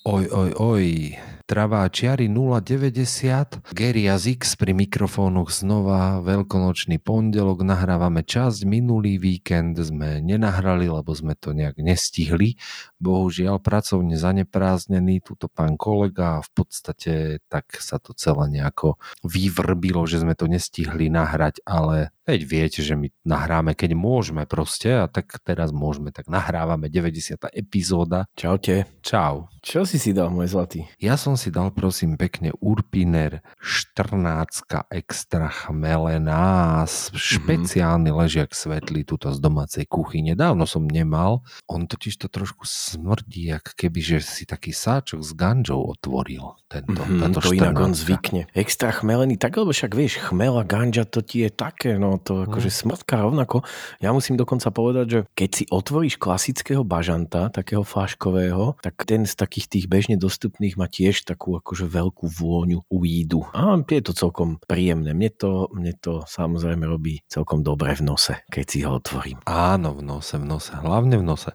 Oj, oj, oj. Travá čiary 090. Gary X pri mikrofónoch znova. Veľkonočný pondelok. Nahrávame časť. Minulý víkend sme nenahrali, lebo sme to nejak nestihli. Bohužiaľ pracovne zanepráznený túto pán kolega a v podstate tak sa to celé nejako vyvrbilo, že sme to nestihli nahrať, ale Veď viete, že my nahráme, keď môžeme proste a tak teraz môžeme, tak nahrávame 90. epizóda. Čaute. Čau. Čo si si dal, môj zlatý? Ja som si dal, prosím, pekne Urpiner 14 extra chmelená, mhm. špeciálny mm-hmm. ležiak svetlý tuto z domácej kuchyne. Dávno som nemal. On totiž to trošku smrdí, ak keby, že si taký sáčok s ganžou otvoril. Tento, mm-hmm, to inak on zvykne. Extra chmelený, tak lebo však vieš, chmela, ganža, to ti je také, no to akože mm. smrtka rovnako. Ja musím dokonca povedať, že keď si otvoríš klasického bažanta, takého fláškového, tak ten z takých tých bežne dostupných má tiež takú akože veľkú vôňu ujídu. A je to celkom príjemné. Mne to, mne to samozrejme robí celkom dobre v nose, keď si ho otvorím. Áno, v nose, v nose. Hlavne v nose.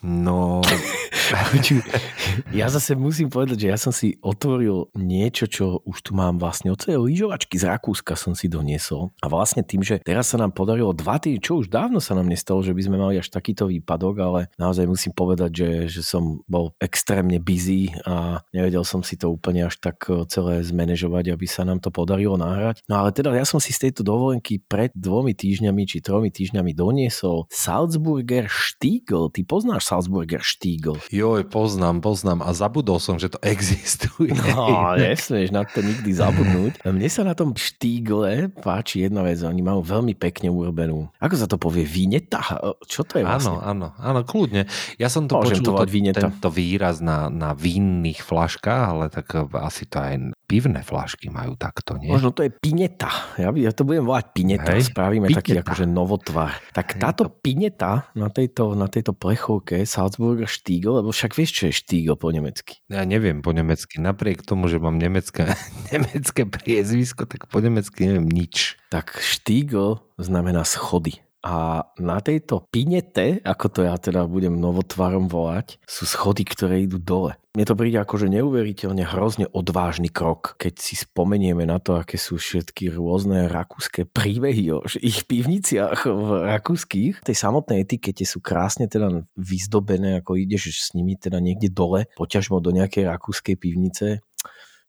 No... ja zase musím povedať, že ja som si otvoril niečo, čo už tu mám vlastne od celej lyžovačky z Rakúska som si doniesol. A vlastne tým, že teraz sa nám podarilo dva týždne, čo už dávno sa nám nestalo, že by sme mali až takýto výpadok, ale naozaj musím povedať, že, že som bol extrémne busy a nevedel som si to úplne až tak e, celé zmanéžovať, aby sa nám to podarilo nahrať. No ale teda ja som si z tejto dovolenky pred dvomi týždňami či tromi týždňami doniesol Salzburger Stiegel. Ty poznáš Salzburger Stiegel. Joj, poznám, poznám a zabudol som, že to existuje. No, nesmieš na to nikdy zabudnúť. Mne sa na tom Stiegle páči jedna vec, oni majú veľmi pekne urobenú. Ako sa to povie? Vineta? Čo to je vlastne? Áno, áno, áno, kľudne. Ja som to Môžem počul, to, tento výraz na, na vinných flaškách, ale tak asi to aj pivné flašky majú takto, nie? Možno to je pineta. Ja, ja to budem volať pineta. Hej, Spravíme pineta. taký akože novotvar. Tak Hej, táto to... pineta na tejto, na tejto plechovke Salzburger Stiegel, lebo však vieš, čo je Stiegel po nemecky? Ja neviem po nemecky. Napriek tomu, že mám nemecké, nemecké priezvisko, tak po nemecky neviem nič. Tak Stiegel znamená schody. A na tejto pinete, ako to ja teda budem novotvarom volať, sú schody, ktoré idú dole. Mne to príde akože neuveriteľne hrozne odvážny krok, keď si spomenieme na to, aké sú všetky rôzne rakúske príbehy o ich pivniciach v rakúskych. tej samotnej etikete sú krásne teda vyzdobené, ako ideš s nimi teda niekde dole, poťažmo do nejakej rakúskej pivnice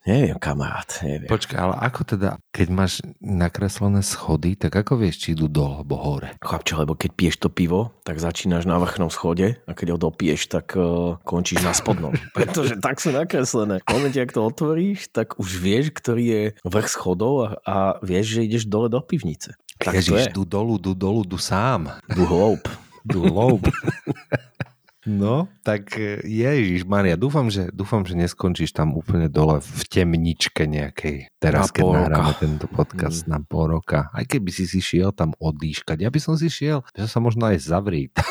Neviem, kamarát, neviem. Počkaj, ale ako teda, keď máš nakreslené schody, tak ako vieš, či idú dole alebo hore? Chlapče, lebo keď piješ to pivo, tak začínaš na vrchnom schode a keď ho dopiješ, tak uh, končíš na spodnom. Pretože tak sú nakreslené. V momente, ak to otvoríš, tak už vieš, ktorý je vrch schodov a, a vieš, že ideš dole do pivnice. Tak Ježiš, du dolu, du dolu, du sám. Du hloub. Du hloub. No, tak e, Ježiš Maria, dúfam že, dúfam, že neskončíš tam úplne dole v temničke nejakej. Teraz, na keď nahráme tento podcast mm. na pol roka. Aj keby si si šiel tam odýškať. Ja by som si šiel, že sa možno aj zavrieť.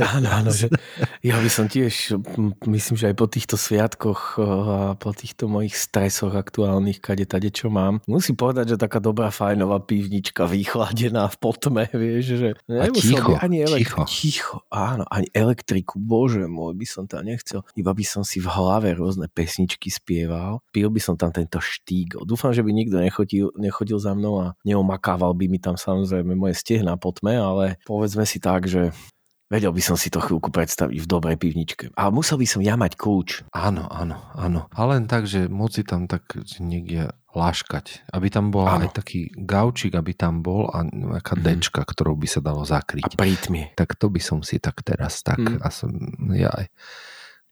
Áno, áno, že ja by som tiež, myslím, že aj po týchto sviatkoch a po týchto mojich stresoch aktuálnych, kade tade čo mám, musím povedať, že taká dobrá fajnová pivnička vychladená v potme, vieš, že ticho, ani elektriku, ticho. ticho, áno, ani elektriku, bože môj, by som tam nechcel, iba by som si v hlave rôzne pesničky spieval, pil by som tam tento štík. Dúfam, že by nikto nechodil, nechodil za mnou a neomakával by mi tam samozrejme moje stehna potme, ale povedzme si tak, že Vedel by som si to chvíľku predstaviť v dobrej pivničke. Ale musel by som ja mať kľúč. Áno, áno, áno. A len tak, že moci tam tak niekde láškať. Aby tam bol aj taký gaučik, aby tam bol a nejaká mm-hmm. dečka, ktorou by sa dalo zakryť. A prítmie. Tak to by som si tak teraz tak mm. a som, ja aj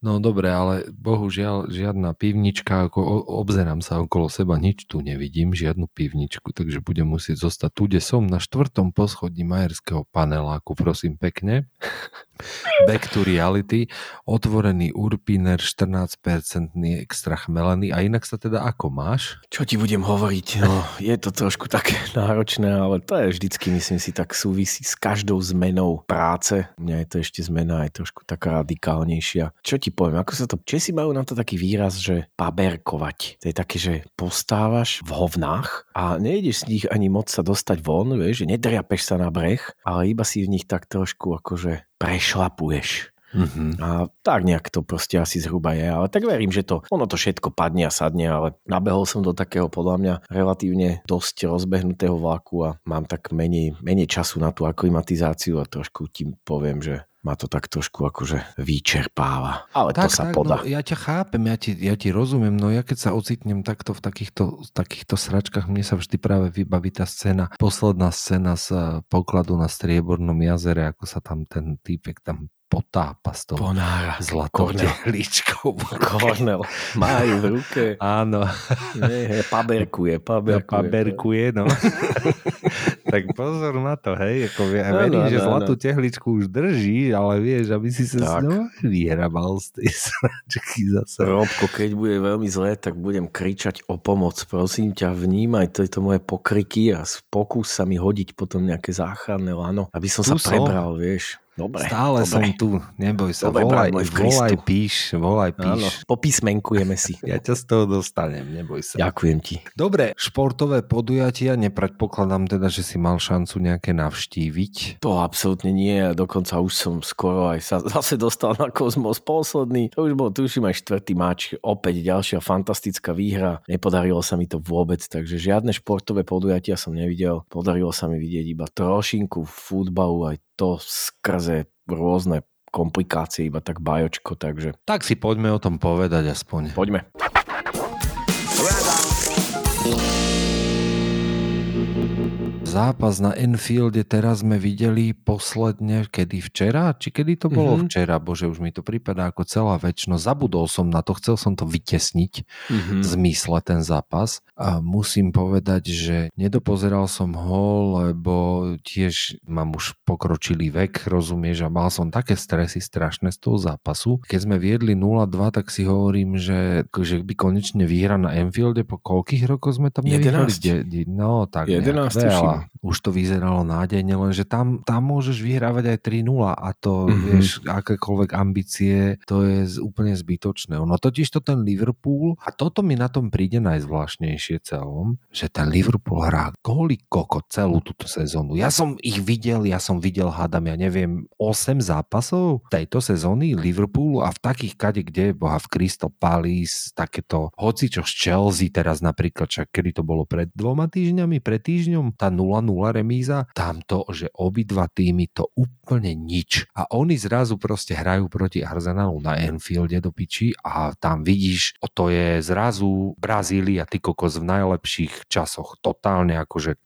No dobre, ale bohužiaľ žiadna pivnička, ako obzerám sa okolo seba, nič tu nevidím, žiadnu pivničku, takže budem musieť zostať tu, kde som, na štvrtom poschodí majerského paneláku, prosím pekne. Back to reality, otvorený urpiner, 14% extra chmelený a inak sa teda ako máš? Čo ti budem hovoriť? No, je to trošku také náročné, ale to je vždycky, myslím si, tak súvisí s každou zmenou práce. U mňa je to ešte zmena aj trošku taká radikálnejšia. Čo ti poviem, ako sa to... Česi majú na to taký výraz, že paberkovať. To je také, že postávaš v hovnách a nejdeš z nich ani moc sa dostať von, vieš, že nedriapeš sa na breh, ale iba si v nich tak trošku akože prešlapuješ. Mm-hmm. A tak nejak to proste asi zhruba je, ale tak verím, že to, ono to všetko padne a sadne, ale nabehol som do takého podľa mňa relatívne dosť rozbehnutého vlaku a mám tak menej, menej času na tú aklimatizáciu a trošku ti poviem, že ma to tak trošku akože vyčerpáva. Ale tak, to sa tak, podá. No, ja ťa chápem, ja ti, ja ti rozumiem, no ja keď sa ocitnem takto v takýchto, takýchto sračkách, mne sa vždy práve vybaví tá scéna, posledná scéna z eh, pokladu na Striebornom jazere, ako sa tam ten týpek tam potápa s tou Ponára. zlatou tehličkou. Kornel. Majú v ruke. Áno, Nie, he, paberkuje, paberkuje. paberkuje, no. tak pozor na to, hej, ako ja Áno, verím, že áno, zlatú áno. tehličku už drží, ale vieš, aby si sa Tak. znova vyhrabal z tej sračky zase. Robko, keď bude veľmi zlé, tak budem kričať o pomoc. Prosím ťa, vnímaj tieto moje pokriky a pokús sa mi hodiť potom nejaké záchranné lano, aby som Tu sa som. prebral, vieš. Dobre, Stále dobre. som tu, neboj sa, Dobre, volaj, môj volaj, píš, volaj, Áno, píš. popísmenkujeme si. Ja ťa z toho dostanem, neboj sa. Ďakujem ti. Dobre, športové podujatia, nepredpokladám teda, že si mal šancu nejaké navštíviť. To absolútne nie, dokonca už som skoro aj sa zase dostal na Kozmos posledný. To už bol, tuším aj štvrtý mač, opäť ďalšia fantastická výhra. Nepodarilo sa mi to vôbec, takže žiadne športové podujatia som nevidel. Podarilo sa mi vidieť iba trošinku futbalu, aj to skrze rôzne komplikácie, iba tak bajočko, takže Tak si poďme o tom povedať aspoň. poďme. Zápas na Enfielde teraz sme videli posledne, kedy včera? Či kedy to bolo Mhm. včera? Bože, už mi to prípada ako celá väčšnosť. Zabudol som na to, chcel som to vytesniť Mhm. v zmysle ten zápas. A musím povedať, že nedopozeral som ho, lebo tiež mám už pokročilý vek, rozumieš, a mal som také stresy strašné z toho zápasu. Keď sme viedli 0-2, tak si hovorím, že, že by konečne výhra na Enfielde po koľkých rokoch sme tam nevyhrali? 11. De- de- no, tak 11 nejak veľa. Už to vyzeralo nádejne, lenže tam, tam môžeš vyhrávať aj 3-0 a to, Mhm. mm-hmm. vieš, akékoľvek ambície, to je z- úplne zbytočné. No totiž to ten Liverpool, a toto mi na tom príde najzvláštnejšie celom, že ten Liverpool hrá góly koko celú túto sezónu. Ja som ich videl, ja som videl, hádam, ja neviem, 8 zápasov tejto sezóny Liverpoolu a v takých kade, kde boha v Crystal Palace, takéto, hoci čo z Chelsea teraz napríklad, čak kedy to bolo pred dvoma týždňami, pred týždňom, tá 0-0 remíza, tamto, že obidva týmy to úplne nič. A oni zrazu proste hrajú proti Arsenalu na Enfielde do piči a tam vidíš, to je zrazu Brazília, ty kokos v najlepších časoch, totálne akože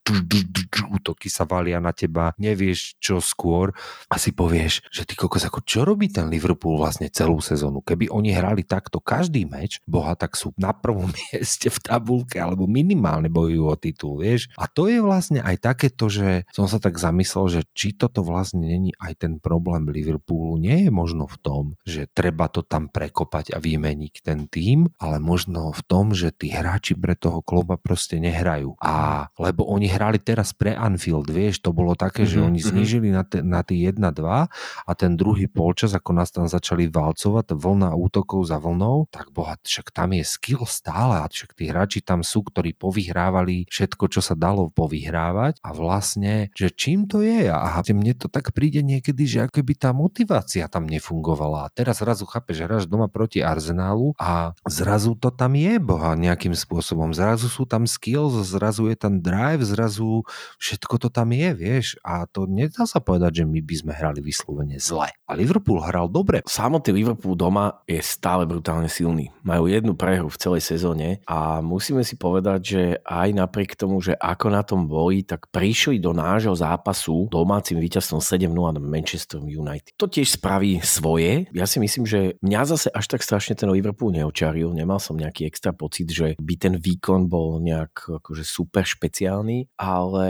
útoky sa valia na teba, nevieš čo skôr a si povieš, že ty kokos, ako čo robí ten Liverpool vlastne celú sezónu? Keby oni hrali takto každý meč, boha, tak sú na prvom mieste v tabulke alebo minimálne bojujú o titul, vieš? A to je vlastne aj takéto, že som sa tak zamyslel, že či toto vlastne není aj ten problém Liverpoolu, nie je možno v tom, že treba to tam prekopať a vymeniť ten tým, ale možno v tom, že tí hráči pre toho kloba proste nehrajú. A lebo oni hrali teraz pre Anfield, vieš, to bolo také, že Mhm, oni mhm. znížili na, te, na tí 1-2 a ten druhý polčas, ako nás tam začali valcovať, vlna útokov za vlnou, tak boha, však tam je skill stále a však tí hráči tam sú, ktorí povyhrávali všetko, čo sa dalo povyhrávať a vlastne, že čím to je a mne to tak príde niekedy, že ako by tá motivácia tam nefungovala a teraz zrazu chápeš, že hráš doma proti Arsenálu a zrazu to tam je boha nejakým spôsobom, zrazu sú tam skills, zrazu je tam drive, zrazu všetko to tam je, vieš a to nedá sa povedať, že my by sme hrali vyslovene zle. A Liverpool hral dobre. Samotný Liverpool doma je stále brutálne silný. Majú jednu prehru v celej sezóne a musíme si povedať, že aj napriek tomu, že ako na tom boli, tak prišli do nášho zápasu domácim víťazstvom 7-0 na Manchester United. To tiež spraví svoje. Ja si myslím, že mňa zase až tak strašne ten Liverpool neočaril. Nemal som nejaký extra pocit, že by ten výkon bol nejak akože super špeciálny, ale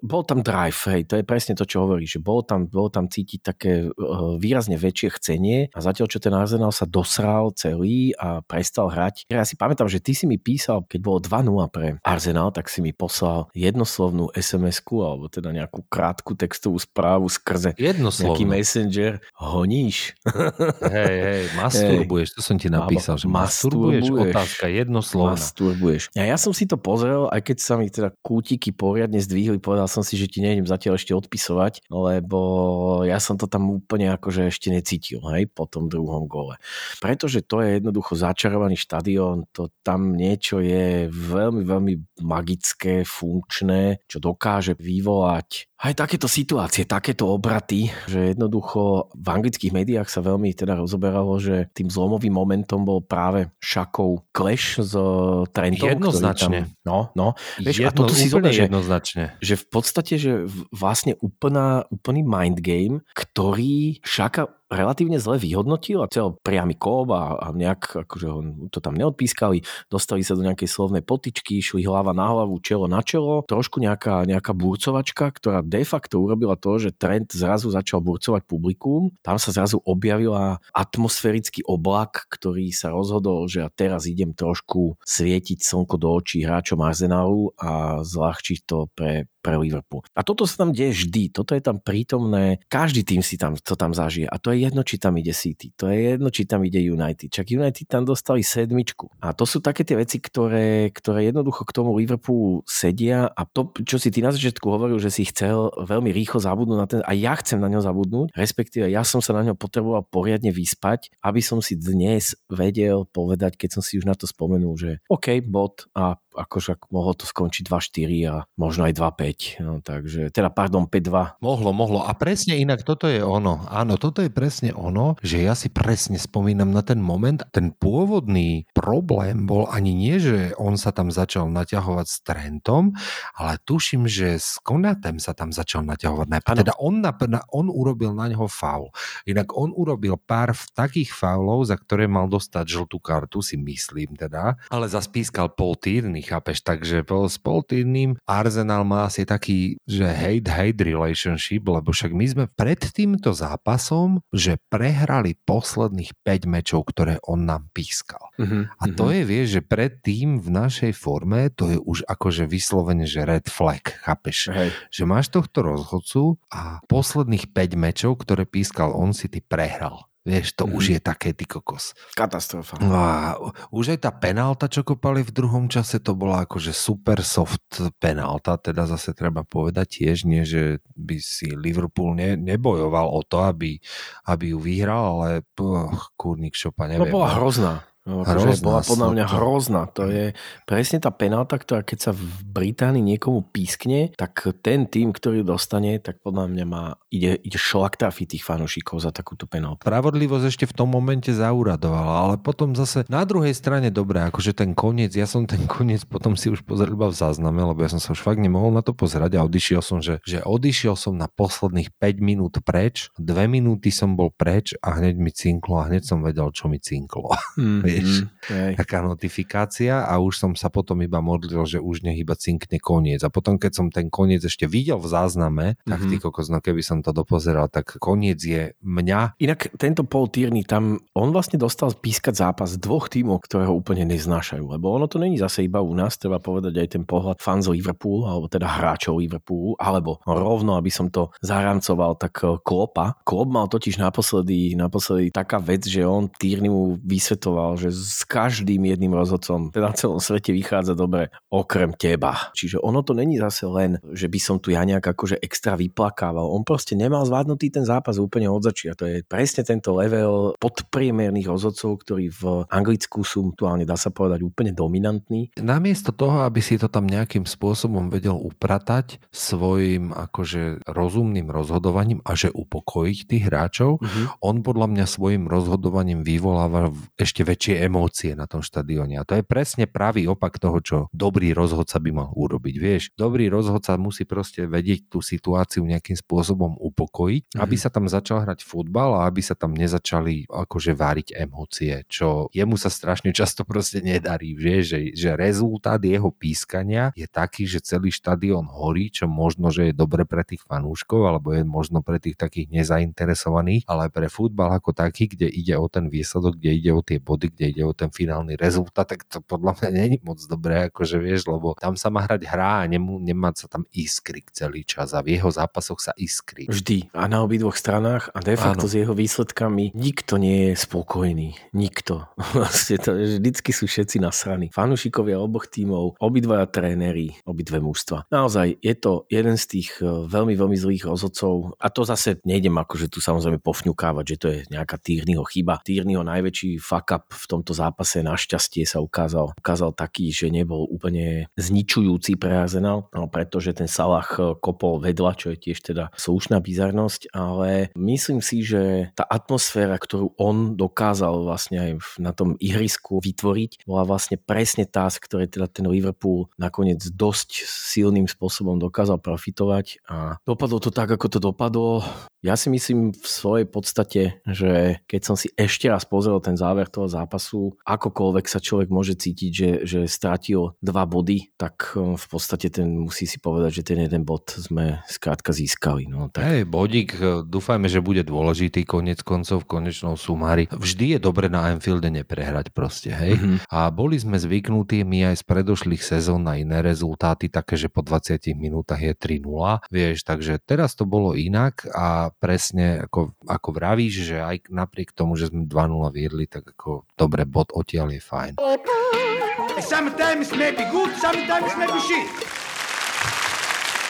bol tam drive, hej, to je presne to, čo hovorí, že bolo tam, bolo tam cítiť také uh, výrazne väčšie chcenie a zatiaľ, čo ten Arsenal sa dosral celý a prestal hrať. Ja si pamätám, že ty si mi písal, keď bolo 2-0 pre Arsenal, tak si mi poslal jednoslovnú SMS-ku alebo teda nejakú krátku textovú správu skrze Jednoslovnú. nejaký messenger. Honíš? Hej, hej, masturbuješ, to som ti napísal, že masturbuješ, Masturbuješ. otázka jednoslovná. Masturbuješ. A ja som si to pozrel, aj keď sa mi teda kútiky poriadne zdvihli, povedal som si, že ti nejdem zatiaľ ešte odpisovať, lebo ja som to tam úplne akože ešte necítil, hej, po tom druhom gole. Pretože to je jednoducho začarovaný štadión, to tam niečo je veľmi, veľmi magické, funkčné, čo dokáže vyvolať aj takéto situácie, takéto obraty, že jednoducho v anglických médiách sa veľmi teda rozoberalo, že tým zlomovým momentom bol práve šakov clash s Trentom. Jednoznačne. Tam, no, no. Vieš, Jedno, a toto si zober, že, jednoznačne. že v podstate, že vlastne úplná, úplný mind game, ktorý Šaka relatívne zle vyhodnotil a cel priamy kób a, a nejak akože ho to tam neodpískali, dostali sa do nejakej slovnej potičky, šli hlava na hlavu, čelo na čelo, trošku nejaká, nejaká burcovačka, ktorá de facto urobila to, že trend zrazu začal burcovať publikum, tam sa zrazu objavila atmosférický oblak, ktorý sa rozhodol, že a teraz idem trošku svietiť slnko do očí hráčom Arsenalu a zľahčiť to pre pre Liverpool. A toto sa tam deje vždy, toto je tam prítomné, každý tým si tam, to tam zažije. A to je jedno, či tam ide City, to je jedno, či tam ide United. Čak United tam dostali sedmičku. A to sú také tie veci, ktoré, ktoré jednoducho k tomu Liverpoolu sedia a to, čo si ty na začiatku hovoril, že si chcel veľmi rýchlo zabudnúť na ten, a ja chcem na ňo zabudnúť, respektíve ja som sa na ňo potreboval poriadne vyspať, aby som si dnes vedel povedať, keď som si už na to spomenul, že OK, bod a akože ak mohlo to skončiť 2-4 a možno aj 2-5. No, takže, teda pardon, 5-2. Mohlo, mohlo. A presne inak toto je ono. Áno, toto je presne ono, že ja si presne spomínam na ten moment. Ten pôvodný problém bol ani nie, že on sa tam začal naťahovať s Trentom, ale tuším, že s Konatem sa tam začal naťahovať. Najprv. Teda on, na, na, on urobil na neho faul. Inak on urobil pár v takých faulov, za ktoré mal dostať žltú kartu, si myslím teda, ale zaspískal Paul Tierney, chápeš, takže bol s Paul Tierney Arsenal má asi taký, že hate-hate relationship, lebo však my sme pred týmto zápasom, že prehrali posledných 5 mečov, ktoré on nám pískal. Uh-huh, A to je, vieš, že predtým v našej forme to je už akože vyslovene, že red flag, chápeš? Hej. Že máš tohto rozhodcu a posledných 5 mečov, ktoré pískal on, si ty prehral. Vieš, to mm. už je také ty kokos. Katastrofa. No a už aj tá penálta, čo kopali v druhom čase, to bola akože super soft penálta, teda zase treba povedať tiež, nie, že by si Liverpool ne, nebojoval o to, aby, aby ju vyhral, ale oh, kurník šopa, No neviem. bola hrozná. No, akože bola podľa mňa hrozná. To je presne tá penálta, ktorá keď sa v Británii niekomu pískne, tak ten tým, ktorý dostane, tak podľa mňa má, ide, ide šlak tých fanúšikov za takúto penáltu. Spravodlivosť ešte v tom momente zauradovala, ale potom zase na druhej strane dobre, akože ten koniec, ja som ten koniec potom si už pozrel iba v zázname, lebo ja som sa už fakt nemohol na to pozerať a odišiel som, že, že odišiel som na posledných 5 minút preč, 2 minúty som bol preč a hneď mi cinklo a hneď som vedel, čo mi cinklo. Mm, Vieš. hej. Taká notifikácia a už som sa potom iba modlil, že už nech iba cinkne koniec. A potom, keď som ten koniec ešte videl v zázname, tak Mhm. ty kokos, no keby som to dopozeral, tak koniec je mňa Inak tento Paul Tierney tam, on vlastne dostal pískať zápas dvoch tímov, ktoré ho úplne neznášajú, lebo ono to není zase iba u nás, treba povedať aj ten pohľad fans Liverpoolu, alebo teda hráčov Liverpoolu, alebo rovno, aby som to zaramcoval, tak eh, Klopa. Klop mal totiž naposledy, naposledy taká vec, že on Tierney mu vysvetoval, že s každým jedným rozhodcom v celom svete vychádza dobre, okrem teba. Čiže ono to není zase len, že by som tu ja nejak akože extra vyplakával. On proste nemal zvládnutý ten zápas úplne od začiatku. To je presne tento level podpriemerných rozhodcov, ktorí v Anglicku sú aktuálne, dá sa povedať, úplne dominantní. namiesto toho, aby si to tam nejakým spôsobom vedel upratať svojim akože rozumným rozhodovaním a že upokojiť tých hráčov, Mhm. on podľa mňa svojim rozhodovaním vyvoláva ešte väčšie tie emócie na tom štadióne. A to je presne pravý opak toho, čo dobrý rozhodca by mal urobiť. Vieš, dobrý rozhodca musí proste vedieť tú situáciu nejakým spôsobom upokojiť, mm-hmm. aby sa tam začal hrať futbal a aby sa tam nezačali akože váriť emócie, čo jemu sa strašne často proste nedarí. Vieš, že, že rezultát jeho pískania je taký, že celý štadión horí, čo možno, že je dobre pre tých fanúškov, alebo je možno pre tých takých nezainteresovaných, ale pre futbal ako taký, kde ide o ten výsledok, kde ide o tie body, kde ide o ten finálny rezultát, tak to podľa mňa není moc dobré, akože vieš, lebo tam sa má hrať hra a nemú, nemá sa tam iskry celý čas a v jeho zápasoch sa iskry. Vždy a na obidvoch stranách a de facto Áno. s jeho výsledkami nikto nie je spokojný. Nikto. Vlastne to, vždycky sú všetci nasraní. Fanúšikovia oboch tímov, obidvaja tréneri, obidve mužstva. Naozaj je to jeden z tých e, veľmi, veľmi zlých rozhodcov a to zase nejdem akože tu samozrejme pofňukávať, že to je nejaká Týrnyho chyba. Týrnyho najväčší fuck up v tomto zápase našťastie sa ukázal, ukázal taký, že nebol úplne zničujúci pre Arsenal, pretože ten Salah e, kopol vedľa, čo je tiež teda slušná bizarnosť, ale myslím si, že tá atmosféra, ktorú on dokázal vlastne aj na tom ihrisku vytvoriť, bola vlastne presne tá, z ktorej teda ten Liverpool nakoniec dosť silným spôsobom dokázal profitovať a dopadlo to tak, ako to dopadlo. Ja si myslím v svojej podstate, že keď som si ešte raz pozrel ten záver toho zápasu, akokoľvek sa človek môže cítiť, že, že strátil dva body, tak um, v podstate ten musí si povedať, že ten jeden bod sme skrátka získali. No, tak... Hej, bodík, e, dúfajme, že bude dôležitý konec koncov v konečnom sumári. Vždy je dobre na Anfielde neprehrať proste, hej. Mm-hmm. A boli sme zvyknutí my aj z predošlých sezón na iné rezultáty, také, že po 20 minútach je 3-0, vieš, takže teraz to bolo inak a presne ako, ako vravíš, že aj napriek tomu, že sme 2-0 viedli, tak ako dobre, bod odtiaľ je fajn. Sometimes maybe good, sometimes maybe shit.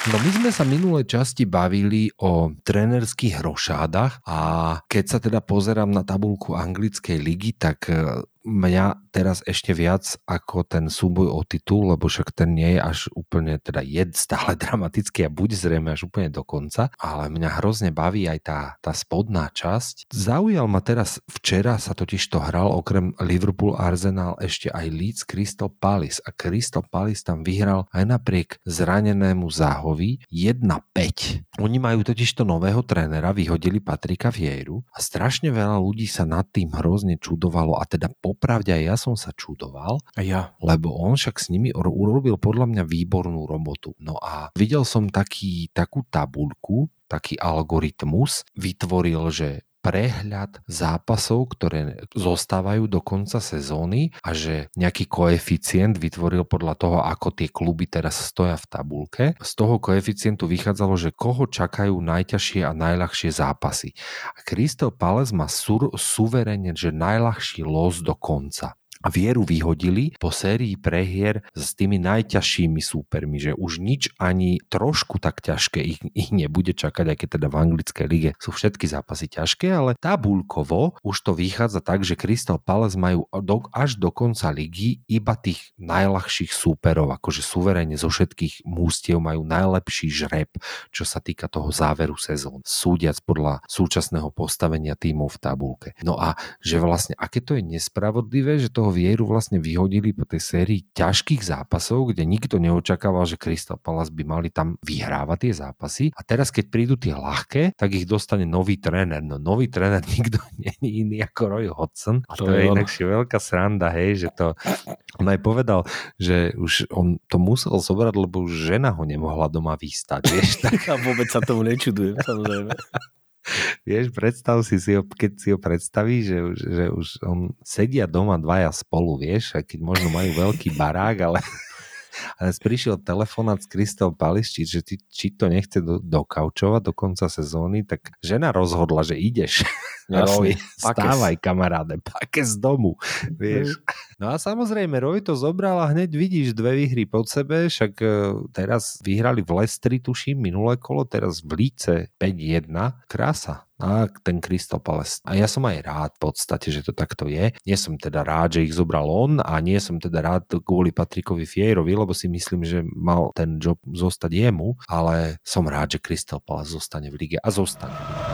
No my sme sa minulé časti bavili o trenerských rošádach a keď sa teda pozerám na tabulku anglickej ligy, tak mňa teraz ešte viac ako ten súboj o titul, lebo však ten nie je až úplne, teda je stále dramatický a bude zrejme až úplne do konca, ale mňa hrozne baví aj tá, tá spodná časť. Zaujal ma teraz, včera sa totiž to hral okrem Liverpool Arsenal ešte aj Leeds Crystal Palace a Crystal Palace tam vyhral aj napriek zranenému záhovi 1-5. Oni majú totiž to nového trénera, vyhodili Patrika Vieru a strašne veľa ľudí sa nad tým hrozne čudovalo a teda po popravde aj ja som sa čudoval, a ja. lebo on však s nimi urobil podľa mňa výbornú robotu. No a videl som taký, takú tabulku, taký algoritmus, vytvoril, že prehľad zápasov, ktoré zostávajú do konca sezóny a že nejaký koeficient vytvoril podľa toho, ako tie kluby teraz stoja v tabulke. Z toho koeficientu vychádzalo, že koho čakajú najťažšie a najľahšie zápasy. A Crystal Palace má sur, suverene, že najľahší los do konca a vieru vyhodili po sérii prehier s tými najťažšími súpermi, že už nič ani trošku tak ťažké ich, ich nebude čakať, aj keď teda v anglickej lige sú všetky zápasy ťažké, ale tabulkovo už to vychádza tak, že Crystal Palace majú do, až do konca ligy iba tých najľahších súperov, akože suverene zo všetkých mústiev majú najlepší žreb, čo sa týka toho záveru sezón, súdiac podľa súčasného postavenia tímov v tabulke. No a že vlastne, aké to je nespravodlivé, že toho Vieru vlastne vyhodili po tej sérii ťažkých zápasov, kde nikto neočakával, že Crystal Palace by mali tam vyhrávať tie zápasy. A teraz, keď prídu tie ľahké, tak ich dostane nový tréner. No nový tréner nikto není iný ako Roy Hodgson. A to, to je inakšie veľká sranda, hej, že to on aj povedal, že už on to musel zobrať, lebo už žena ho nemohla doma vystať. Vieš, tak... A vôbec sa tomu nečudujem, samozrejme. Vieš, predstav si, si ho, keď si ho predstaví, že, že už on sedia doma dvaja spolu, vieš, a keď možno majú veľký barák, ale, ale prišiel telefonát z Crystal Palace, či, že ty, či to nechce do, dokaučovať do konca sezóny, tak žena rozhodla, že ideš. Roy, stávaj kamaráde, pake z domu, vieš. No a samozrejme, Roy to zobral a hneď vidíš dve výhry pod sebe, však e, teraz vyhrali v Lestri, tuším, minulé kolo, teraz v Líce 5-1. Krása a ten Crystal Palace. A ja som aj rád v podstate, že to takto je. Nie som teda rád, že ich zobral on a nie som teda rád kvôli Patrikovi Fierovi, lebo si myslím, že mal ten job zostať jemu, ale som rád, že Crystal Palace zostane v lige a zostane.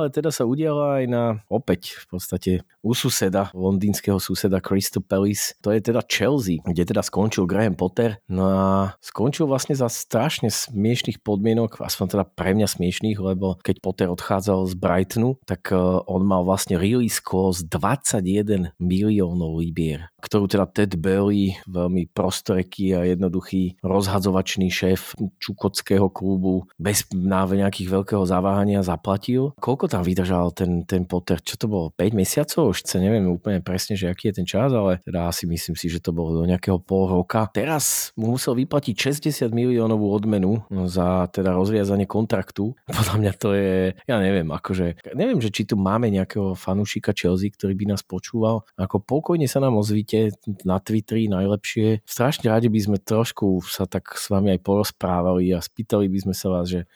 Ale teda sa udiala aj na opäť v podstate u suseda, londýnskeho suseda Crystal Palace. To je teda Chelsea, kde teda skončil Graham Potter. No a skončil vlastne za strašne smiešných podmienok, aspoň teda pre mňa smiešných, lebo keď Potter odchádzal z Brightonu, tak e, on mal vlastne release clause 21 miliónov libier, ktorú teda Ted Bailey, veľmi prostoreký a jednoduchý rozhadzovačný šéf čukotského klubu bez nejakých veľkého zaváhania zaplatil. Koľko tam vydržal ten, ten Potter? Čo to bolo? 5 mesiacov? už chce, neviem úplne presne, že aký je ten čas, ale teda asi myslím si, že to bolo do nejakého pol roka. Teraz mu musel vyplatiť 60 miliónovú odmenu za teda rozviazanie kontraktu. Podľa mňa to je, ja neviem, akože, neviem, že či tu máme nejakého fanúšika Chelsea, ktorý by nás počúval. Ako pokojne sa nám ozvite na Twitteri najlepšie. Strašne radi by sme trošku sa tak s vami aj porozprávali a spýtali by sme sa vás, že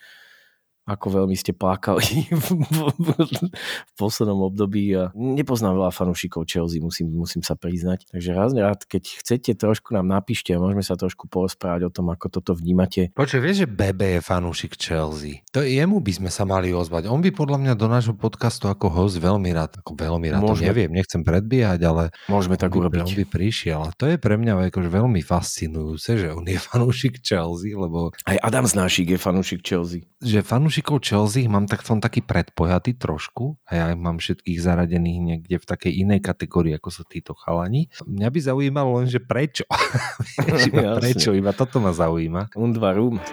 ako veľmi ste plakali v, poslednom období a nepoznám veľa fanúšikov Chelsea, musím, musím sa priznať. Takže raz rád, keď chcete, trošku nám napíšte a môžeme sa trošku porozprávať o tom, ako toto vnímate. Počuj, vieš, že Bebe je fanúšik Chelsea. To jemu by sme sa mali ozvať. On by podľa mňa do nášho podcastu ako host veľmi rád, ako veľmi rád, môžeme, to neviem, nechcem predbiehať, ale môžeme tak on by, urobiť. On by prišiel. A to je pre mňa akože veľmi fascinujúce, že on je fanúšik Chelsea, lebo... Aj Adam Znášik je fanúšik Chelsea. Že fanúšik fanúšikov Chelsea mám tak som taký predpojatý trošku a ja mám všetkých zaradených niekde v takej inej kategórii, ako sú títo chalani. Mňa by zaujímalo len, že prečo. prečo, iba toto ma zaujíma. Und warum?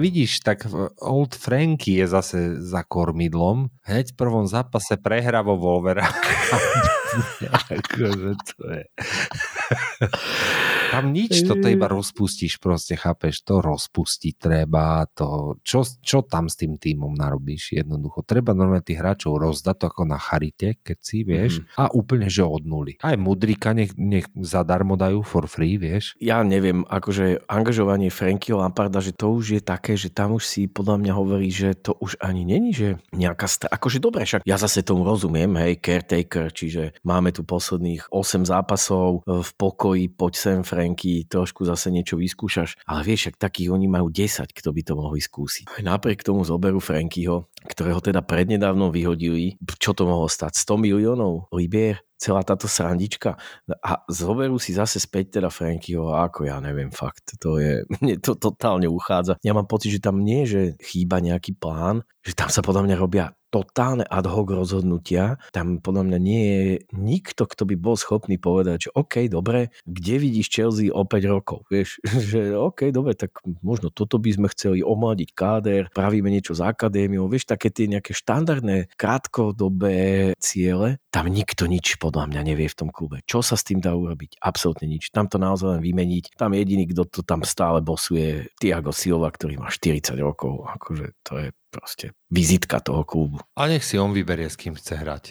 Vidíš, tak Old Franky je zase za kormidlom. Hneď v prvom zápase prehra vo Wolvera. akože to je... Tam nič, to iba rozpustíš proste, chápeš, to rozpustiť treba, to, čo, čo tam s tým týmom narobíš jednoducho. Treba normálne tých hráčov rozdať to ako na charite, keď si, vieš, mm. a úplne, že od nuly. Aj mudrika nech, nech zadarmo dajú for free, vieš. Ja neviem, akože angažovanie Frankyho Lamparda, že to už je také, že tam už si podľa mňa hovorí, že to už ani není, že nejaká, st- akože dobre, však ja zase tomu rozumiem, hej, caretaker, čiže máme tu posledných 8 zápasov v pokoji, poď sem Franky, trošku zase niečo vyskúšaš. Ale vieš, ak takých oni majú 10, kto by to mohol skúsiť. Napriek tomu zoberú Frankyho, ktorého teda prednedávno vyhodili. Čo to mohlo stať? 100 miliónov libier? celá táto srandička a zoberú si zase späť teda Frankyho ako ja neviem fakt, to je, mne to totálne uchádza. Ja mám pocit, že tam nie, že chýba nejaký plán, že tam sa podľa mňa robia totálne ad hoc rozhodnutia. Tam podľa mňa nie je nikto, kto by bol schopný povedať, že OK, dobre, kde vidíš Chelsea o 5 rokov? Vieš, že OK, dobre, tak možno toto by sme chceli omladiť káder, pravíme niečo z akadémiou, vieš, také tie nejaké štandardné krátkodobé ciele. Tam nikto nič podľa mňa nevie v tom klube. Čo sa s tým dá urobiť? Absolútne nič. Tam to naozaj len vymeniť. Tam jediný, kto to tam stále bosuje, Tiago Silva, ktorý má 40 rokov. Akože to je proste vizitka toho klubu. A nech si on vyberie, s kým chce hrať.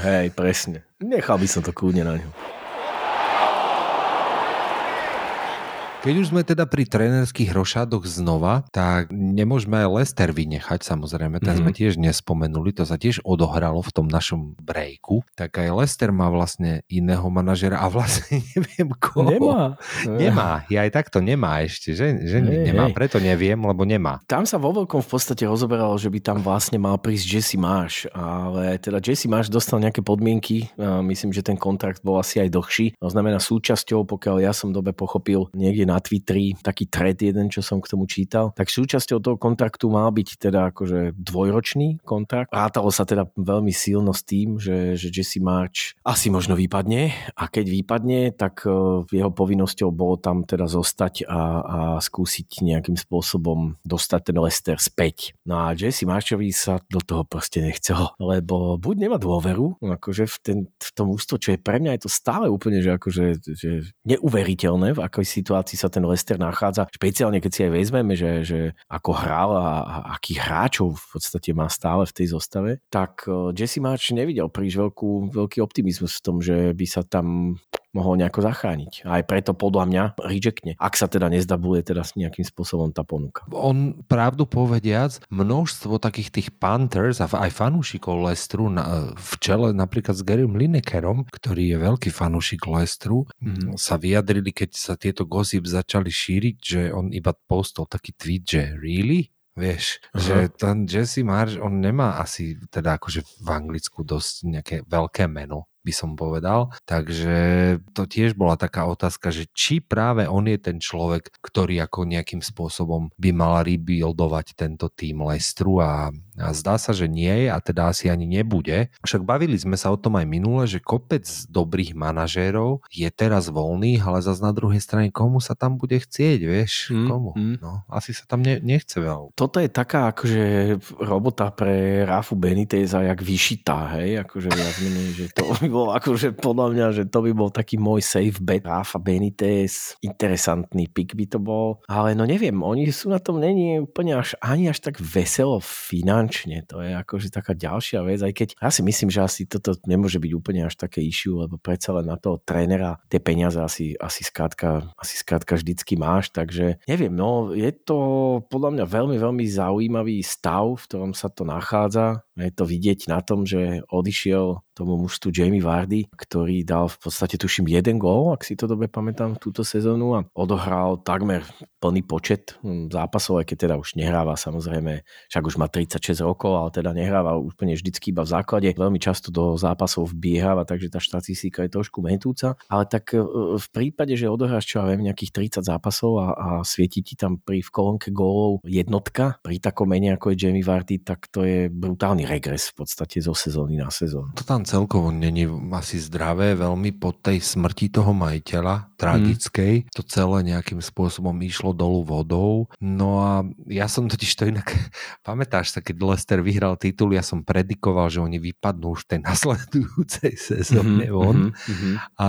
Hej, presne. Nechal by som to kľudne na ňu. Keď už sme teda pri trénerských rošádoch znova, tak nemôžeme Lester vynechať, samozrejme, ten mm-hmm. sme tiež nespomenuli, to sa tiež odohralo v tom našom breaku. Tak aj Lester má vlastne iného manažera a vlastne neviem koho. Nemá. Nemá, ja aj takto nemá ešte, že, že hey, nemá, hey. preto neviem, lebo nemá. Tam sa vo veľkom v podstate rozoberalo, že by tam vlastne mal prísť Jesse Marsh, ale teda Jesse Marsh dostal nejaké podmienky, myslím, že ten kontrakt bol asi aj dlhší, to znamená súčasťou, pokiaľ ja som dobe pochopil, niekde na na Twitteri taký thread jeden, čo som k tomu čítal. Tak súčasťou toho kontraktu mal byť teda akože dvojročný kontrakt. Rátalo sa teda veľmi silno s tým, že, že Jesse March asi možno vypadne a keď vypadne, tak e, jeho povinnosťou bolo tam teda zostať a, a skúsiť nejakým spôsobom dostať ten Lester späť. No a Jesse Marchovi sa do toho proste nechcelo, lebo buď nemá dôveru, akože v, ten, v tom ústo, čo je pre mňa je to stále úplne, že akože že neuveriteľné, v akej situácii sa ten Lester nachádza. Špeciálne keď si aj vezmeme, že, že ako hral a, a akých hráčov v podstate má stále v tej zostave, tak eh, Jesse March nevidel príliš veľkú, veľký optimizmus v tom, že by sa tam mohol nejako zachrániť. A aj preto podľa mňa rejectne, ak sa teda nezdabuje teda nejakým spôsobom tá ponuka. On pravdu povediac, množstvo takých tých Panthers a aj fanúšikov Lestru na, v čele napríklad s Garym Linekerom, ktorý je veľký fanúšik Lestru, mm-hmm. sa vyjadrili, keď sa tieto gossip začali šíriť, že on iba postol taký tweet, že really? Vieš, uh-huh. že ten Jesse Marsh, on nemá asi teda akože v Anglicku dosť nejaké veľké meno by som povedal. Takže to tiež bola taká otázka, že či práve on je ten človek, ktorý ako nejakým spôsobom by mal rebuildovať tento tým Lestru a, a zdá sa, že nie je a teda asi ani nebude. Však bavili sme sa o tom aj minule, že kopec dobrých manažérov je teraz voľný, ale zase na druhej strane komu sa tam bude chcieť, vieš? Hmm, komu? Hmm. No, asi sa tam ne, nechce veľa. Toto je taká akože robota pre Rafu Beniteza jak vyšitá, hej? Akože viac menej, že to by bol akože podľa mňa, že to by bol taký môj safe bet. Rafa Benitez, interesantný pick by to bol. Ale no neviem, oni sú na tom není úplne až, ani až tak veselo finančne. To je akože taká ďalšia vec, aj keď ja si myslím, že asi toto nemôže byť úplne až také issue, lebo predsa len na toho trénera tie peniaze asi, asi skrátka, asi skrátka vždycky máš, takže neviem, no je to podľa mňa veľmi, veľmi zaujímavý stav, v ktorom sa to nachádza. Je to vidieť na tom, že odišiel tomu mužstvu Jamie Vardy, ktorý dal v podstate tuším jeden gól, ak si to dobre pamätám, túto sezónu a odohral takmer plný počet hm, zápasov, aj keď teda už nehráva samozrejme, však už má 36 rokov, ale teda nehráva úplne vždycky iba v základe. Veľmi často do zápasov vbiehava, takže tá štatistika je trošku metúca. Ale tak e, v prípade, že odohráš čo ja viem, nejakých 30 zápasov a, a svieti ti tam pri v kolónke gólov jednotka, pri takom mene ako je Jamie Vardy, tak to je brutálny regres v podstate zo sezóny na sezónu. To tam celkovo není asi zdravé, veľmi po tej smrti toho majiteľa, tragickej, mm. to celé nejakým spôsobom išlo dolu vodou. No a ja som totiž to inak, pamätáš sa, keď Lester vyhral titul, ja som predikoval, že oni vypadnú už tej nasledujúcej sezóne mm-hmm, von. Mm-hmm. A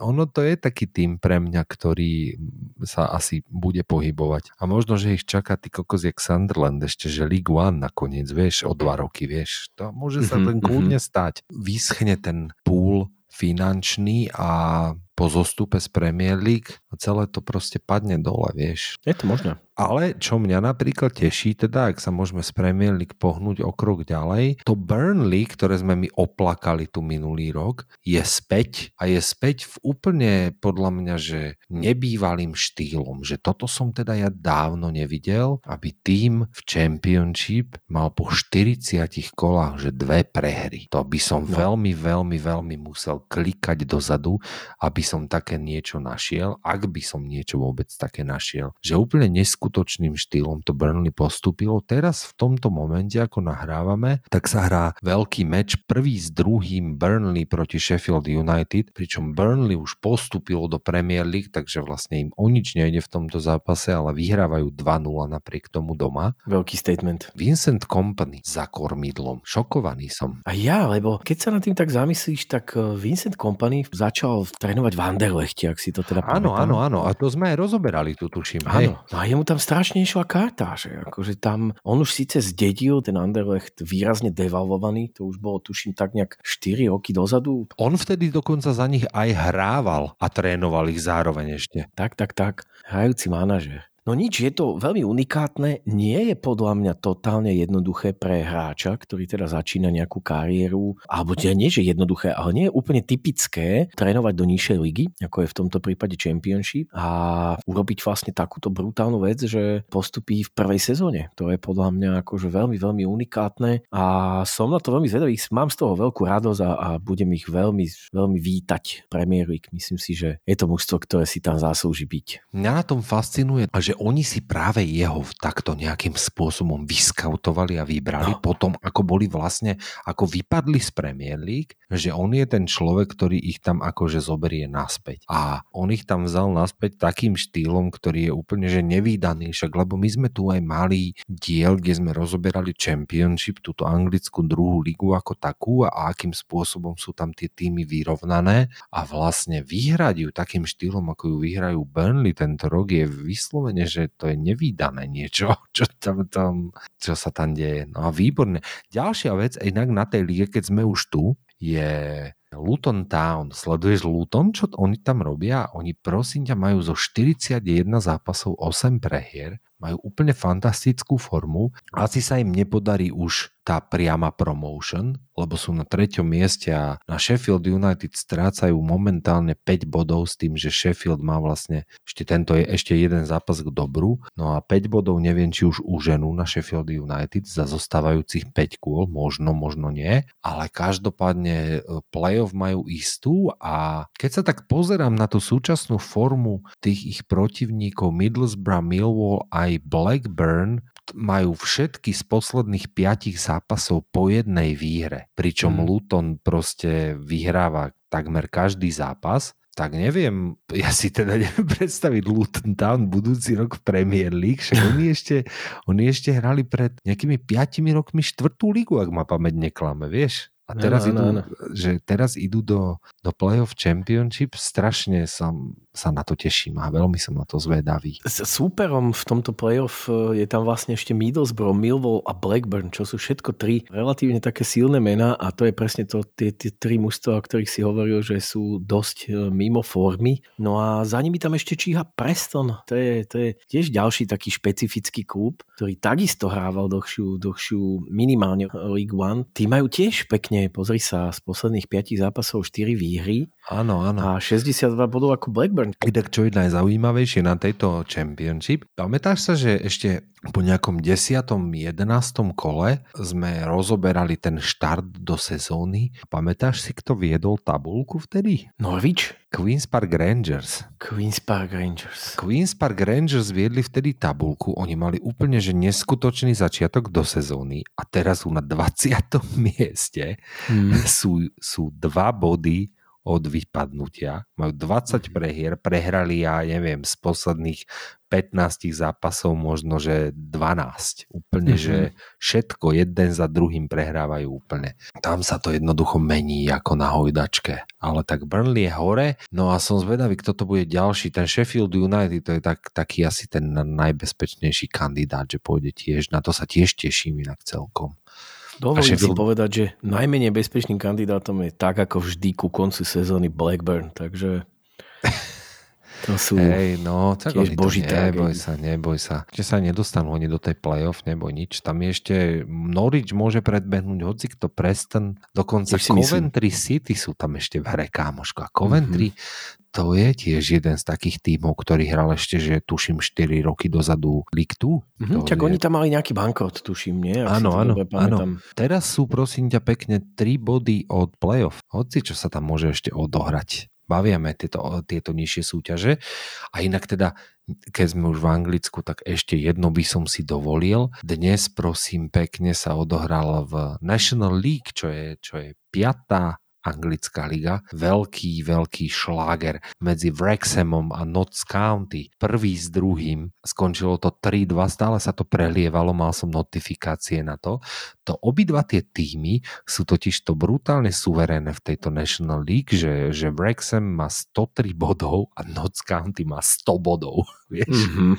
ono to je taký tým pre mňa, ktorý sa asi bude pohybovať. A možno, že ich čaká ty kokos jak Sunderland ešte, že League One nakoniec, vieš, o dva roky, vieš. To môže sa ten kľudne stať vyschne ten púl finančný a po zostupe z Premier League celé to proste padne dole, vieš. Je to možné. Ale čo mňa napríklad teší, teda ak sa môžeme z Premier League pohnúť o krok ďalej, to Burnley, ktoré sme my oplakali tu minulý rok, je späť a je späť v úplne podľa mňa, že nebývalým štýlom, že toto som teda ja dávno nevidel, aby tým v Championship mal po 40 kolách, že dve prehry. To by som no. veľmi, veľmi, veľmi musel klikať dozadu, aby som také niečo našiel, ak by som niečo vôbec také našiel. Že úplne neskôr neskutočným štýlom to Burnley postúpilo. Teraz v tomto momente, ako nahrávame, tak sa hrá veľký meč prvý s druhým Burnley proti Sheffield United, pričom Burnley už postúpilo do Premier League, takže vlastne im o nič nejde v tomto zápase, ale vyhrávajú 2-0 napriek tomu doma. Veľký statement. Vincent Company za kormidlom. Šokovaný som. A ja, lebo keď sa nad tým tak zamyslíš, tak eh, Vincent Company začal trénovať v Anderlechte, ak si to teda Áno, áno, áno. A to sme aj rozoberali, tu tuším. Áno. No a jemu tam tam strašne išla karta, že akože tam, on už síce zdedil ten Anderlecht výrazne devalvovaný, to už bolo tuším tak nejak 4 roky dozadu. On vtedy dokonca za nich aj hrával a trénoval ich zároveň ešte. Tak, tak, tak. Hrajúci manažer. No nič, je to veľmi unikátne, nie je podľa mňa totálne jednoduché pre hráča, ktorý teda začína nejakú kariéru, alebo nie, že jednoduché, ale nie je úplne typické trénovať do nižšej ligy, ako je v tomto prípade Championship a urobiť vlastne takúto brutálnu vec, že postupí v prvej sezóne. To je podľa mňa akože veľmi, veľmi unikátne a som na to veľmi zvedavý, mám z toho veľkú radosť a, a budem ich veľmi, veľmi vítať Premier League. Myslím si, že je to mužstvo, ktoré si tam zaslúži byť. Mňa na tom fascinuje, že že oni si práve jeho takto nejakým spôsobom vyskautovali a vybrali No. potom, ako boli vlastne, ako vypadli z Premier League, že on je ten človek, ktorý ich tam akože zoberie naspäť. A on ich tam vzal naspäť takým štýlom, ktorý je úplne že nevýdaný, však lebo my sme tu aj mali diel, kde sme rozoberali Championship, túto anglickú druhú ligu ako takú a akým spôsobom sú tam tie týmy vyrovnané a vlastne vyhrať ju takým štýlom, ako ju vyhrajú Burnley tento rok je vyslovene, že to je nevýdané niečo, čo, tam, tam, čo sa tam deje. No a výborne. Ďalšia vec, inak na tej lige, keď sme už tu, je Luton Town. Sleduješ Luton, čo oni tam robia? Oni prosím ťa majú zo 41 zápasov 8 prehier, majú úplne fantastickú formu. Asi sa im nepodarí už tá priama promotion, lebo sú na treťom mieste a na Sheffield United strácajú momentálne 5 bodov s tým, že Sheffield má vlastne ešte tento je ešte jeden zápas k dobru. No a 5 bodov neviem, či už uženú na Sheffield United za zostávajúcich 5 kôl, možno, možno nie, ale každopádne e, playoff majú istú a keď sa tak pozerám na tú súčasnú formu tých ich protivníkov Middlesbrough, Millwall aj Blackburn, majú všetky z posledných piatich zápasov po jednej výhre, pričom Mm. Luton proste vyhráva takmer každý zápas, tak neviem, ja si teda neviem predstaviť Luton Town budúci rok v Premier League, však oni ešte, oni ešte hrali pred nejakými 5 rokmi štvrtú ligu, ak ma pamäť neklame, vieš? A teraz, Áno, idú, áno, že teraz idú do, do Playoff Championship, strašne som, sa na to teším a veľmi som na to zvedavý. S súperom v tomto playoff e, je tam vlastne ešte Middlesbrough, Millwall a Blackburn, čo sú všetko tri relatívne také silné mená a to je presne to, tie, tie tri mužstva, o ktorých si hovoril, že sú dosť e, mimo formy. No a za nimi tam ešte číha Preston. To je, to je tiež ďalší taký špecifický klub, ktorý takisto hrával dlhšiu, dlhšiu minimálne League One. Tí majú tiež pekne, pozri sa, z posledných 5 zápasov 4 výhry Áno, áno. a 62 bodov ako Blackburn. Inak čo je najzaujímavejšie na tejto Championship, pamätáš sa, že ešte po nejakom 10. 11. kole sme rozoberali ten štart do sezóny. Pamätáš si, kto viedol tabulku vtedy? Norwich? Queen's Park Rangers. Queen's Park Rangers. Queen's Park Rangers viedli vtedy tabulku, oni mali úplne že neskutočný začiatok do sezóny a teraz sú na 20. mieste, Hmm. sú, sú dva body od vypadnutia, majú 20 prehier, prehrali ja neviem z posledných 15 zápasov možno, že 12. Úplne, Mhm. že všetko jeden za druhým prehrávajú úplne. Tam sa to jednoducho mení ako na hojdačke. Ale tak Burnley je hore, no a som zvedavý, kto to bude ďalší. Ten Sheffield United to je tak, taký asi ten najbezpečnejší kandidát, že pôjde tiež. Na to sa tiež teším inak celkom. Dovolím si povedať, že najmenej bezpečným kandidátom je tak ako vždy ku koncu sezóny Blackburn, takže to sú... Hej, no, tak tiež boží neboj sa, neboj sa. Že sa nedostanú oni do tej playoff, neboj nič. Tam je ešte Norwich môže predbehnúť hoci kto Preston, dokonca si myslím. Coventry City sú tam ešte v hre, kámoško. A Coventry, Mhm. To je tiež jeden z takých tímov, ktorý hral ešte, že tuším 4 roky dozadu League 2. Mhm, To čak je- oni tam mali nejaký bankrot, tuším, nie? Ak Áno, áno, pamätám. Teraz sú prosím ťa pekne 3 body od playoff. Hoci čo sa tam môže ešte odohrať. Baviame tieto, tieto nižšie súťaže. A inak teda, keď sme už v Anglicku, tak ešte jedno by som si dovolil. Dnes prosím pekne sa odohral v National League, čo je, čo je piatá anglická liga. Veľký, veľký šláger medzi Wrexhamom a Notts County. Prvý s druhým. Skončilo to 3-2, stále sa to prelievalo, mal som notifikácie na to. To obidva tie týmy sú totiž to brutálne suverénne v tejto National League, že, že Wrexham má 103 bodov a Notts County má 100 bodov. Vieš? Mhm.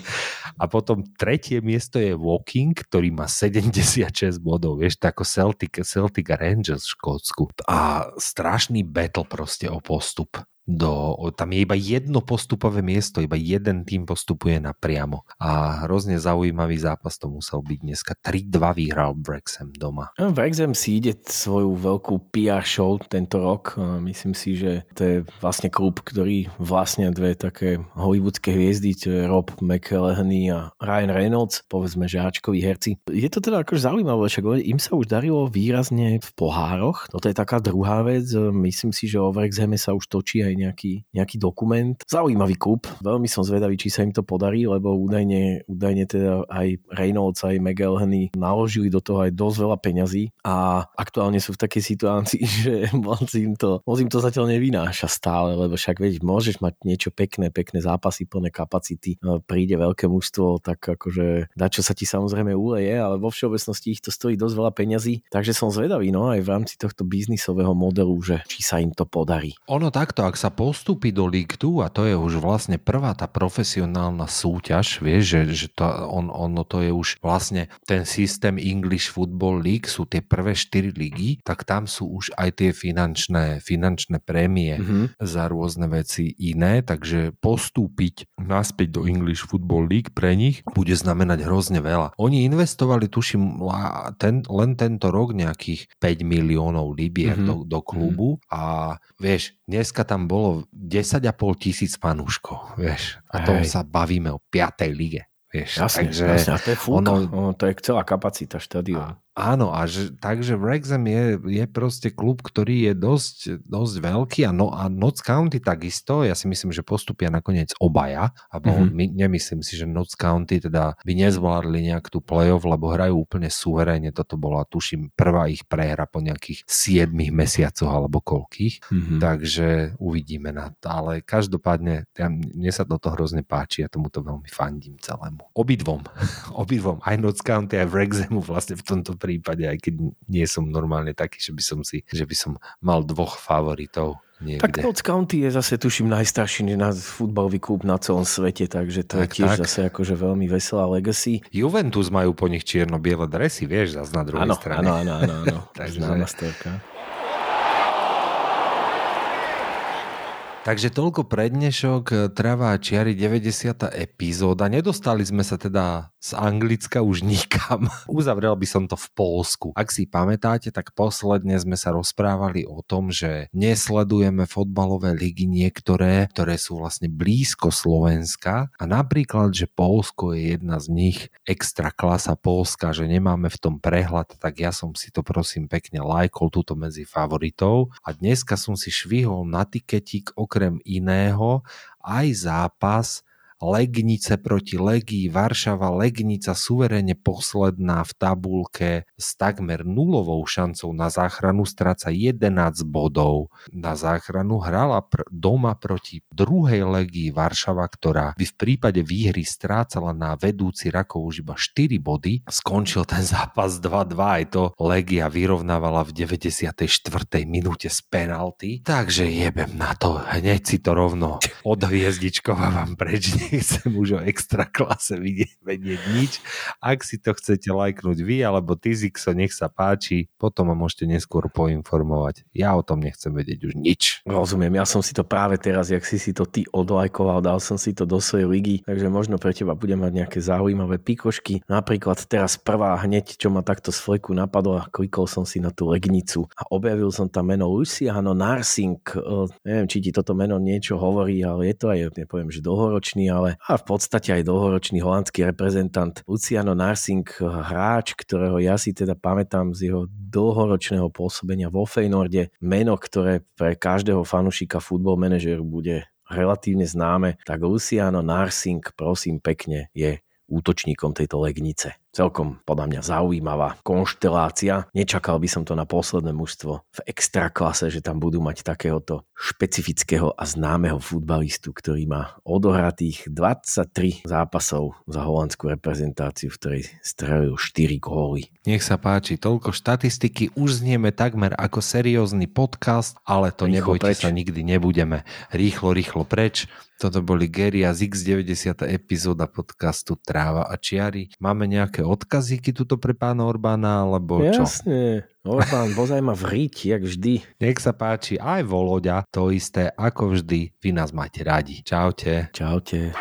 A potom tretie miesto je Walking, ktorý má 76 bodov, vieš, tak ako Celtic, Celtic a Rangers v Škótsku. A strašný battle proste o postup. Do, tam je iba jedno postupové miesto, iba jeden tým postupuje napriamo. A hrozne zaujímavý zápas to musel byť dneska. 3-2 vyhral Brexham doma. No, Wrexham si ide svoju veľkú PR show tento rok. Myslím si, že to je vlastne klub, ktorý vlastne dve také hollywoodske hviezdy, to je Rob McElhenney a Ryan Reynolds, povedzme, že Ačkoví herci. Je to teda akože zaujímavé, však im sa už darilo výrazne v pohároch. Toto je taká druhá vec. Myslím si, že o Wrexhame sa už točí aj nejaký, nejaký dokument. Zaujímavý klub, veľmi som zvedavý, či sa im to podarí, lebo údajne, údajne teda aj Reynolds, aj McElhenney naložili do toho aj dosť veľa peňazí a aktuálne sú v takej situácii, že moc im to, moc im to zatiaľ nevynáša stále, lebo však veď môžeš mať niečo pekné, pekné zápasy, plné kapacity, no, príde veľké mužstvo, tak akože dá čo sa ti samozrejme uleje, ale vo všeobecnosti ich to stojí dosť veľa peňazí, takže som zvedavý, no aj v rámci tohto biznisového modelu, že či sa im to podarí. Ono takto, ak sa postupí do League 2 a to je už vlastne prvá tá profesionálna súťaž, vieš, že, že to, on, ono to je už vlastne ten systém English Football League, sú tie prvé 4 ligy, tak tam sú už aj tie finančné, finančné prémie mm-hmm. za rôzne veci iné, takže postúpiť naspäť do English Football League pre nich bude znamenať hrozne veľa. Oni investovali, tuším, ten, len tento rok nejakých 5 miliónov libier mm-hmm. do, do klubu mm-hmm. a vieš, dneska tam bolo 10,5 tisíc fanúškov, vieš, a to sa bavíme o 5. lige. Vieš, jasne, takže jasne, a to je fúka, ono, ono, to je celá kapacita štadiónu. Áno, a že, takže Wrexham je, je proste klub, ktorý je dosť, dosť veľký a, no, a Notts County takisto, ja si myslím, že postupia nakoniec obaja, a mm-hmm. my, nemyslím si, že Notts County teda by nezvládli nejak tú playoff, lebo hrajú úplne suverénne, toto bola tuším prvá ich prehra po nejakých 7 mesiacoch alebo koľkých, mm-hmm. takže uvidíme na to, ale každopádne ja, mne sa toto hrozne páči, ja tomuto veľmi fandím celému. Obidvom, obidvom, aj Notts County, aj Wrexhamu vlastne v tomto prípade, aj keď nie som normálne taký, že by som si, že by som mal dvoch favoritov. Niekde. Tak Notts County je zase, tuším, najstarší na futbalový klub na celom svete, takže to tak, je tiež tak. zase akože veľmi veselá legacy. Juventus majú po nich čierno-biele dresy, vieš, zase na druhej ano, strane. Áno, áno, áno, áno. takže... Známa Takže toľko prednešok, Trava a čiary 90. epizóda. Nedostali sme sa teda z Anglicka už nikam. Uzavrel by som to v Polsku. Ak si pamätáte, tak posledne sme sa rozprávali o tom, že nesledujeme fotbalové ligy niektoré, ktoré sú vlastne blízko Slovenska a napríklad, že Polsko je jedna z nich, extra klasa Polska, že nemáme v tom prehľad, tak ja som si to prosím pekne lajkol túto medzi favoritov a dneska som si švihol na tiketík okrem iného aj zápas Legnice proti Legii, Varšava, Legnica suverene posledná v tabulke s takmer nulovou šancou na záchranu, stráca 11 bodov. Na záchranu hrala pr- doma proti druhej Legii Varšava, ktorá by v prípade výhry strácala na vedúci Rakov už iba 4 body. Skončil ten zápas 2-2, aj to Legia vyrovnávala v 94. minúte z penalty. Takže jebem na to, hneď si to rovno odhviezdičkovávam preč nechcem už o extra klase vidieť, vedieť nič. Ak si to chcete lajknúť vy, alebo ty Zixo, nech sa páči, potom ma môžete neskôr poinformovať. Ja o tom nechcem vedieť už nič. Rozumiem, ja som si to práve teraz, jak si si to ty odlajkoval, dal som si to do svojej ligy, takže možno pre teba budem mať nejaké zaujímavé pikošky. Napríklad teraz prvá hneď, čo ma takto z fleku napadlo a klikol som si na tú legnicu a objavil som tam meno Luciano Narsing. neviem, či ti toto meno niečo hovorí, ale je to aj, nepoviem, že dlhoročný, ale a v podstate aj dlhoročný holandský reprezentant Luciano Narsing, hráč, ktorého ja si teda pamätám z jeho dlhoročného pôsobenia vo Feynorde, meno, ktoré pre každého fanušika futbol manažeru bude relatívne známe, tak Luciano Narsing, prosím pekne, je útočníkom tejto legnice. Celkom podľa mňa zaujímavá konštelácia. Nečakal by som to na posledné mužstvo v extraklase, že tam budú mať takéhoto špecifického a známeho futbalistu, ktorý má odohratých 23 zápasov za holandskú reprezentáciu, v ktorej strelil 4 góly. Nech sa páči, toľko štatistiky, už znieme takmer ako seriózny podcast, ale to rýchlo nebojte preč. sa, nikdy nebudeme. Rýchlo, rýchlo preč. Toto boli Gary a X90 epizóda podcastu Tráva a čiary. Máme nejaké odkazíky tuto pre pána Orbána, alebo čo? Jasne. Orbán vozaj ma v ríti, jak vždy. Nech sa páči, aj Voloďa, to isté, ako vždy. Vy nás máte radi. Čaute. Čaute.